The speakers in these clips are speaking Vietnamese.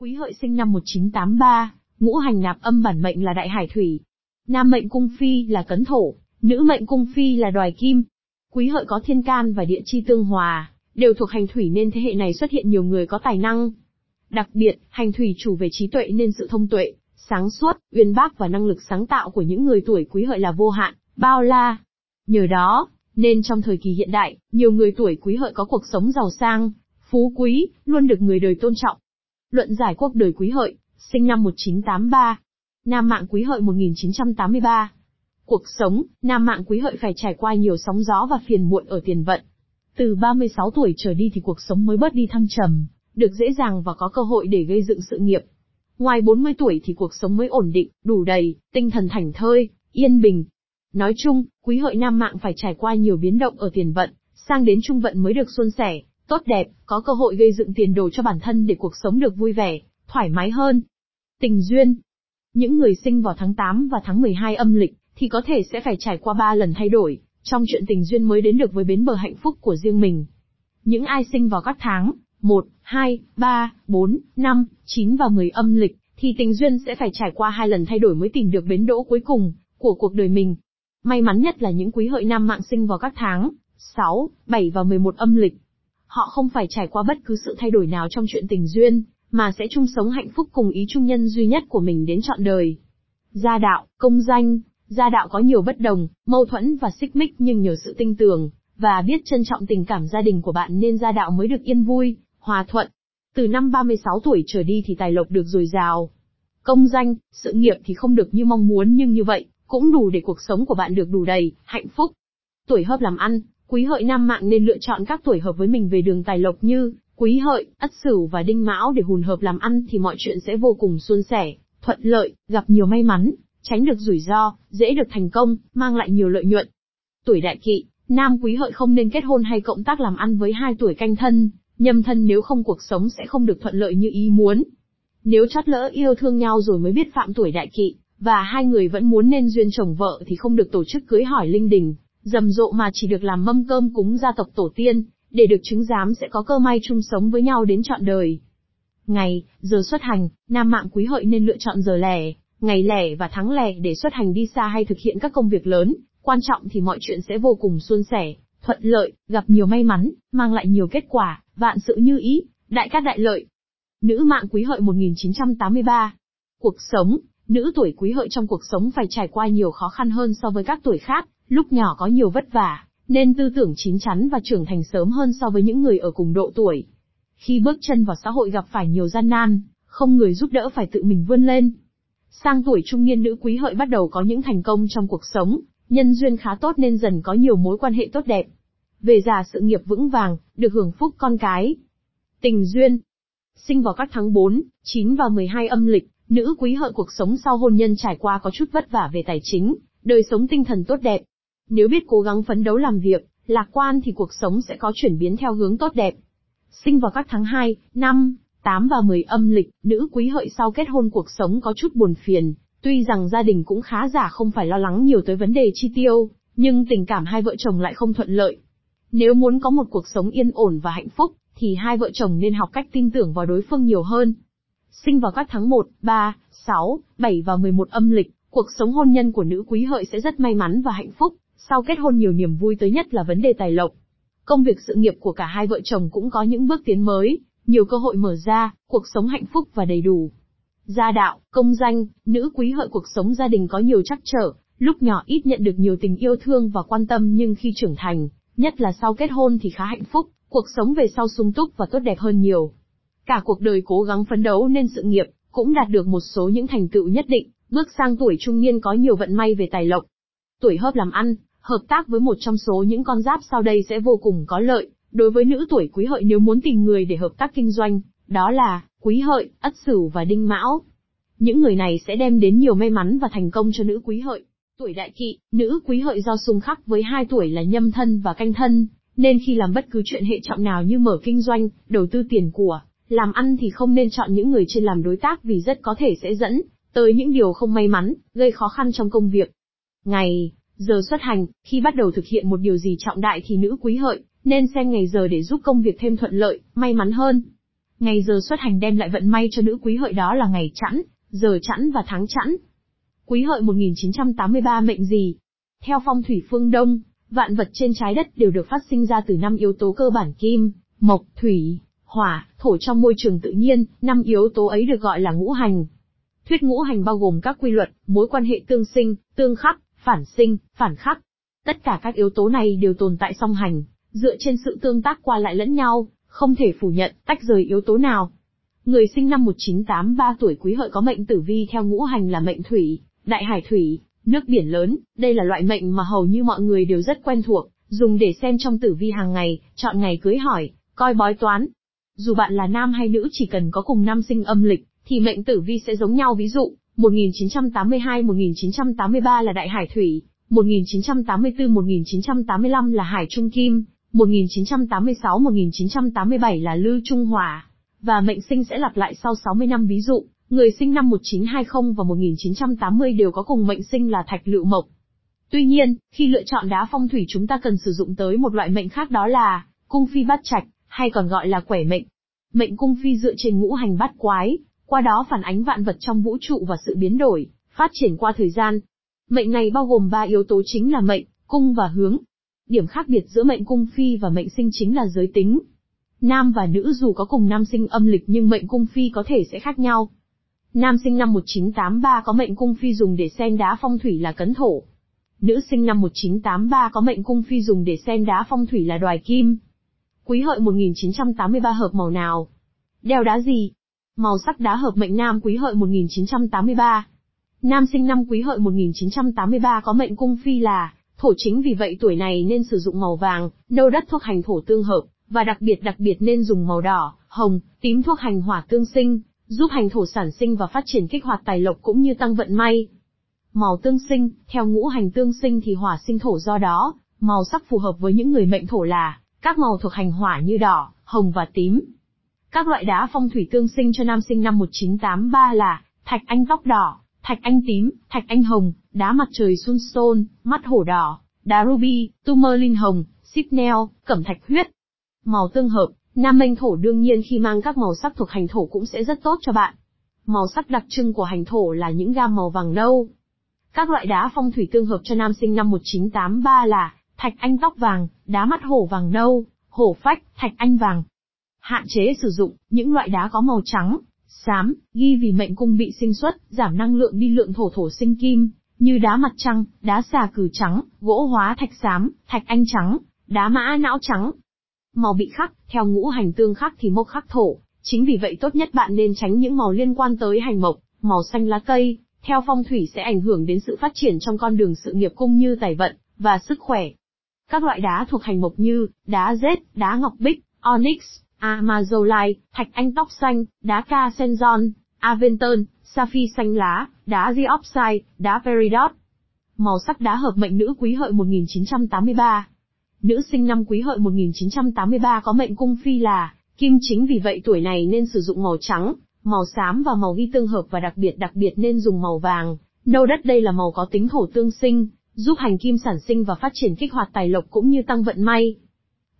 Quý hợi sinh năm 1983, ngũ hành nạp âm bản mệnh là đại hải thủy. Nam mệnh cung phi là cấn thổ, nữ mệnh cung phi là đoài kim. Quý hợi có thiên can và địa chi tương hòa, đều thuộc hành thủy nên thế hệ này xuất hiện nhiều người có tài năng. Đặc biệt, hành thủy chủ về trí tuệ nên sự thông tuệ, sáng suốt, uyên bác và năng lực sáng tạo của những người tuổi quý hợi là vô hạn, bao la. Nhờ đó, nên trong thời kỳ hiện đại, nhiều người tuổi quý hợi có cuộc sống giàu sang, phú quý, luôn được người đời tôn trọng. Luận giải quốc đời quý hợi, sinh năm 1983. Nam mạng quý hợi 1983. Cuộc sống, nam mạng quý hợi phải trải qua nhiều sóng gió và phiền muộn ở tiền vận. Từ 36 tuổi trở đi thì cuộc sống mới bớt đi thăng trầm, được dễ dàng và có cơ hội để gây dựng sự nghiệp. Ngoài 40 tuổi thì cuộc sống mới ổn định, đủ đầy, tinh thần thảnh thơi, yên bình. Nói chung, quý hợi nam mạng phải trải qua nhiều biến động ở tiền vận, sang đến trung vận mới được xuân sẻ, tốt đẹp, có cơ hội gây dựng tiền đồ cho bản thân để cuộc sống được vui vẻ, thoải mái hơn. Tình duyên Những người sinh vào tháng 8 và tháng 12 âm lịch, thì có thể sẽ phải trải qua 3 lần thay đổi, trong chuyện tình duyên mới đến được với bến bờ hạnh phúc của riêng mình. Những ai sinh vào các tháng 1, 2, 3, 4, 5, 9 và 10 âm lịch, thì tình duyên sẽ phải trải qua hai lần thay đổi mới tìm được bến đỗ cuối cùng của cuộc đời mình. May mắn nhất là những quý hợi nam mạng sinh vào các tháng 6, 7 và 11 âm lịch. Họ không phải trải qua bất cứ sự thay đổi nào trong chuyện tình duyên, mà sẽ chung sống hạnh phúc cùng ý chung nhân duy nhất của mình đến trọn đời. Gia đạo, công danh, gia đạo có nhiều bất đồng, mâu thuẫn và xích mích nhưng nhờ sự tinh tường, và biết trân trọng tình cảm gia đình của bạn nên gia đạo mới được yên vui, hòa thuận. Từ năm 36 tuổi trở đi thì tài lộc được dồi dào. Công danh, sự nghiệp thì không được như mong muốn nhưng như vậy, cũng đủ để cuộc sống của bạn được đủ đầy, hạnh phúc. Tuổi hợp làm ăn, quý hợi nam mạng nên lựa chọn các tuổi hợp với mình về đường tài lộc như quý hợi, ất sửu và đinh mão để hùn hợp làm ăn thì mọi chuyện sẽ vô cùng suôn sẻ, thuận lợi, gặp nhiều may mắn, tránh được rủi ro, dễ được thành công, mang lại nhiều lợi nhuận. Tuổi đại kỵ, nam quý hợi không nên kết hôn hay cộng tác làm ăn với hai tuổi canh thân, nhâm thân nếu không cuộc sống sẽ không được thuận lợi như ý muốn. Nếu chót lỡ yêu thương nhau rồi mới biết phạm tuổi đại kỵ, và hai người vẫn muốn nên duyên chồng vợ thì không được tổ chức cưới hỏi linh đình, rầm rộ mà chỉ được làm mâm cơm cúng gia tộc tổ tiên, để được chứng giám sẽ có cơ may chung sống với nhau đến trọn đời. Ngày, giờ xuất hành, nam mạng quý hợi nên lựa chọn giờ lẻ, ngày lẻ và tháng lẻ để xuất hành đi xa hay thực hiện các công việc lớn, quan trọng thì mọi chuyện sẽ vô cùng suôn sẻ, thuận lợi, gặp nhiều may mắn, mang lại nhiều kết quả, vạn sự như ý, đại cát đại lợi. Nữ mạng quý hợi 1983 Cuộc sống, nữ tuổi quý hợi trong cuộc sống phải trải qua nhiều khó khăn hơn so với các tuổi khác, lúc nhỏ có nhiều vất vả, nên tư tưởng chín chắn và trưởng thành sớm hơn so với những người ở cùng độ tuổi. Khi bước chân vào xã hội gặp phải nhiều gian nan, không người giúp đỡ phải tự mình vươn lên. Sang tuổi trung niên nữ quý hợi bắt đầu có những thành công trong cuộc sống, nhân duyên khá tốt nên dần có nhiều mối quan hệ tốt đẹp. Về già sự nghiệp vững vàng, được hưởng phúc con cái. Tình duyên. Sinh vào các tháng 4, 9 và 12 âm lịch, nữ quý hợi cuộc sống sau hôn nhân trải qua có chút vất vả về tài chính, đời sống tinh thần tốt đẹp. Nếu biết cố gắng phấn đấu làm việc, lạc quan thì cuộc sống sẽ có chuyển biến theo hướng tốt đẹp. Sinh vào các tháng 2, 5, 8 và 10 âm lịch, nữ quý hợi sau kết hôn cuộc sống có chút buồn phiền, tuy rằng gia đình cũng khá giả không phải lo lắng nhiều tới vấn đề chi tiêu, nhưng tình cảm hai vợ chồng lại không thuận lợi. Nếu muốn có một cuộc sống yên ổn và hạnh phúc, thì hai vợ chồng nên học cách tin tưởng vào đối phương nhiều hơn. Sinh vào các tháng 1, 3, 6, 7 và 11 âm lịch, cuộc sống hôn nhân của nữ quý hợi sẽ rất may mắn và hạnh phúc, sau kết hôn nhiều niềm vui tới nhất là vấn đề tài lộc. Công việc sự nghiệp của cả hai vợ chồng cũng có những bước tiến mới, nhiều cơ hội mở ra, cuộc sống hạnh phúc và đầy đủ. Gia đạo, công danh, nữ quý hợi cuộc sống gia đình có nhiều trắc trở, lúc nhỏ ít nhận được nhiều tình yêu thương và quan tâm nhưng khi trưởng thành, nhất là sau kết hôn thì khá hạnh phúc, cuộc sống về sau sung túc và tốt đẹp hơn nhiều. Cả cuộc đời cố gắng phấn đấu nên sự nghiệp, cũng đạt được một số những thành tựu nhất định, bước sang tuổi trung niên có nhiều vận may về tài lộc. Tuổi hợp làm ăn, hợp tác với một trong số những con giáp sau đây sẽ vô cùng có lợi, đối với nữ tuổi quý hợi nếu muốn tìm người để hợp tác kinh doanh, đó là quý hợi, ất sửu và đinh mão. Những người này sẽ đem đến nhiều may mắn và thành công cho nữ quý hợi. Tuổi đại kỵ, nữ quý hợi do xung khắc với hai tuổi là nhâm thân và canh thân, nên khi làm bất cứ chuyện hệ trọng nào như mở kinh doanh, đầu tư tiền của, làm ăn thì không nên chọn những người trên làm đối tác vì rất có thể sẽ dẫn tới những điều không may mắn, gây khó khăn trong công việc. Ngày, giờ xuất hành, khi bắt đầu thực hiện một điều gì trọng đại thì nữ quý hợi, nên xem ngày giờ để giúp công việc thêm thuận lợi, may mắn hơn. Ngày giờ xuất hành đem lại vận may cho nữ quý hợi đó là ngày chẵn, giờ chẵn và tháng chẵn. Quý hợi 1983 mệnh gì? Theo phong thủy phương Đông, vạn vật trên trái đất đều được phát sinh ra từ năm yếu tố cơ bản kim, mộc, thủy, hỏa, thổ trong môi trường tự nhiên, năm yếu tố ấy được gọi là ngũ hành. Thuyết ngũ hành bao gồm các quy luật, mối quan hệ tương sinh, tương khắc, phản sinh, phản khắc. Tất cả các yếu tố này đều tồn tại song hành, dựa trên sự tương tác qua lại lẫn nhau, không thể phủ nhận, tách rời yếu tố nào. Người sinh năm 1983 tuổi quý hợi có mệnh tử vi theo ngũ hành là mệnh thủy, đại hải thủy, nước biển lớn, đây là loại mệnh mà hầu như mọi người đều rất quen thuộc, dùng để xem trong tử vi hàng ngày, chọn ngày cưới hỏi, coi bói toán. Dù bạn là nam hay nữ chỉ cần có cùng năm sinh âm lịch, thì mệnh tử vi sẽ giống nhau ví dụ, 1982-1983 là đại hải thủy, 1984-1985 là hải trung kim, 1986-1987 là Lư Trung Hỏa, và mệnh sinh sẽ lặp lại sau 60 năm ví dụ, người sinh năm 1920 và 1980 đều có cùng mệnh sinh là Thạch Lựu Mộc. Tuy nhiên, khi lựa chọn đá phong thủy chúng ta cần sử dụng tới một loại mệnh khác đó là cung phi bát trạch, hay còn gọi là quẻ mệnh. Mệnh cung phi dựa trên ngũ hành bát quái, qua đó phản ánh vạn vật trong vũ trụ và sự biến đổi, phát triển qua thời gian. Mệnh này bao gồm ba yếu tố chính là mệnh, cung và hướng. Điểm khác biệt giữa mệnh cung phi và mệnh sinh chính là giới tính. Nam và nữ dù có cùng nam sinh âm lịch nhưng mệnh cung phi có thể sẽ khác nhau. Nam sinh năm 1983 có mệnh cung phi dùng để xem đá phong thủy là cấn thổ. Nữ sinh năm 1983 có mệnh cung phi dùng để xem đá phong thủy là đoài kim. Quý hợi 1983 hợp màu nào? Đeo đá gì? Màu sắc đá hợp mệnh nam quý hợi 1983. Nam sinh năm quý hợi 1983 có mệnh cung phi là thổ chính vì vậy tuổi này nên sử dụng màu vàng, nâu đất thuốc hành thổ tương hợp, và đặc biệt đặc biệt nên dùng màu đỏ, hồng, tím thuốc hành hỏa tương sinh, giúp hành thổ sản sinh và phát triển kích hoạt tài lộc cũng như tăng vận may. Màu tương sinh, theo ngũ hành tương sinh thì hỏa sinh thổ do đó, màu sắc phù hợp với những người mệnh thổ là các màu thuộc hành hỏa như đỏ, hồng và tím. Các loại đá phong thủy tương sinh cho nam sinh năm 1983 là thạch anh tóc đỏ, thạch anh tím, thạch anh hồng, đá mặt trời sunstone, mắt hổ đỏ, đá ruby, tourmaline hồng, sipnel, cẩm thạch huyết. Màu tương hợp, nam mệnh thổ đương nhiên khi mang các màu sắc thuộc hành thổ cũng sẽ rất tốt cho bạn. Màu sắc đặc trưng của hành thổ là những gam màu vàng nâu. Các loại đá phong thủy tương hợp cho nam sinh năm 1983 là thạch anh tóc vàng, đá mắt hổ vàng nâu, hổ phách, thạch anh vàng. Hạn chế sử dụng những loại đá có màu trắng, xám, ghi vì mệnh cung bị sinh xuất, giảm năng lượng đi lượng thổ thổ sinh kim, như đá mặt trăng, đá xà cử trắng, gỗ hóa thạch xám, thạch anh trắng, đá mã não trắng. Màu bị khắc, theo ngũ hành tương khắc thì mộc khắc thổ, chính vì vậy tốt nhất bạn nên tránh những màu liên quan tới hành mộc, màu xanh lá cây, theo phong thủy sẽ ảnh hưởng đến sự phát triển trong con đường sự nghiệp cung như tài vận và sức khỏe. Các loại đá thuộc hành mộc như đá rết, đá ngọc bích, onyx, À, amazolite, thạch anh tóc xanh, đá ca senzon, aventon, sapphire xanh lá, đá diopside, đá peridot. Màu sắc đá hợp mệnh nữ quý hợi 1983. Nữ sinh năm quý hợi 1983 có mệnh cung phi là kim chính vì vậy tuổi này nên sử dụng màu trắng, màu xám và màu ghi tương hợp và đặc biệt đặc biệt nên dùng màu vàng. Nâu đất đây là màu có tính thổ tương sinh, giúp hành kim sản sinh và phát triển kích hoạt tài lộc cũng như tăng vận may.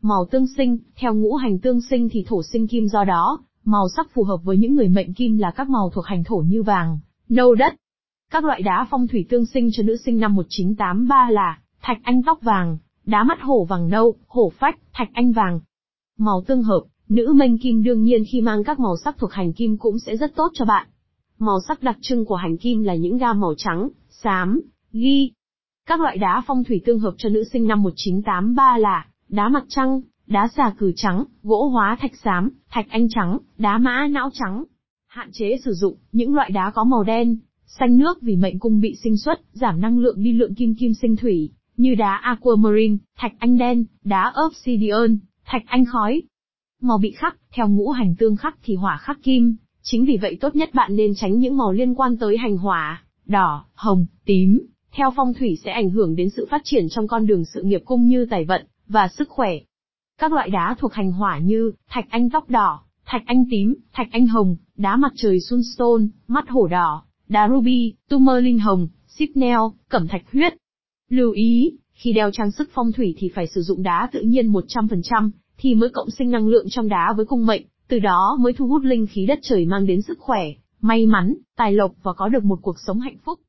Màu tương sinh, theo ngũ hành tương sinh thì thổ sinh kim do đó, màu sắc phù hợp với những người mệnh kim là các màu thuộc hành thổ như vàng, nâu đất. Các loại đá phong thủy tương sinh cho nữ sinh năm 1983 là thạch anh tóc vàng, đá mắt hổ vàng nâu, hổ phách, thạch anh vàng. Màu tương hợp, nữ mệnh kim đương nhiên khi mang các màu sắc thuộc hành kim cũng sẽ rất tốt cho bạn. Màu sắc đặc trưng của hành kim là những gam màu trắng, xám, ghi, các loại đá phong thủy tương hợp cho nữ sinh năm 1983 là đá mặt trăng, đá xà cử trắng, gỗ hóa thạch xám, thạch anh trắng, đá mã não trắng. Hạn chế sử dụng những loại đá có màu đen, xanh nước vì mệnh cung bị sinh xuất, giảm năng lượng đi lượng kim kim sinh thủy, như đá aquamarine, thạch anh đen, đá obsidian, thạch anh khói. Màu bị khắc, theo ngũ hành tương khắc thì hỏa khắc kim, chính vì vậy tốt nhất bạn nên tránh những màu liên quan tới hành hỏa, đỏ, hồng, tím, theo phong thủy sẽ ảnh hưởng đến sự phát triển trong con đường sự nghiệp cung như tài vận và sức khỏe. Các loại đá thuộc hành hỏa như thạch anh tóc đỏ, thạch anh tím, thạch anh hồng, đá mặt trời sunstone, mắt hổ đỏ, đá ruby, tourmaline hồng, sipnel, cẩm thạch huyết. Lưu ý, khi đeo trang sức phong thủy thì phải sử dụng đá tự nhiên 100%, thì mới cộng sinh năng lượng trong đá với cung mệnh, Từ đó mới thu hút linh khí đất trời mang đến sức khỏe, may mắn, tài lộc và có được một cuộc sống hạnh phúc.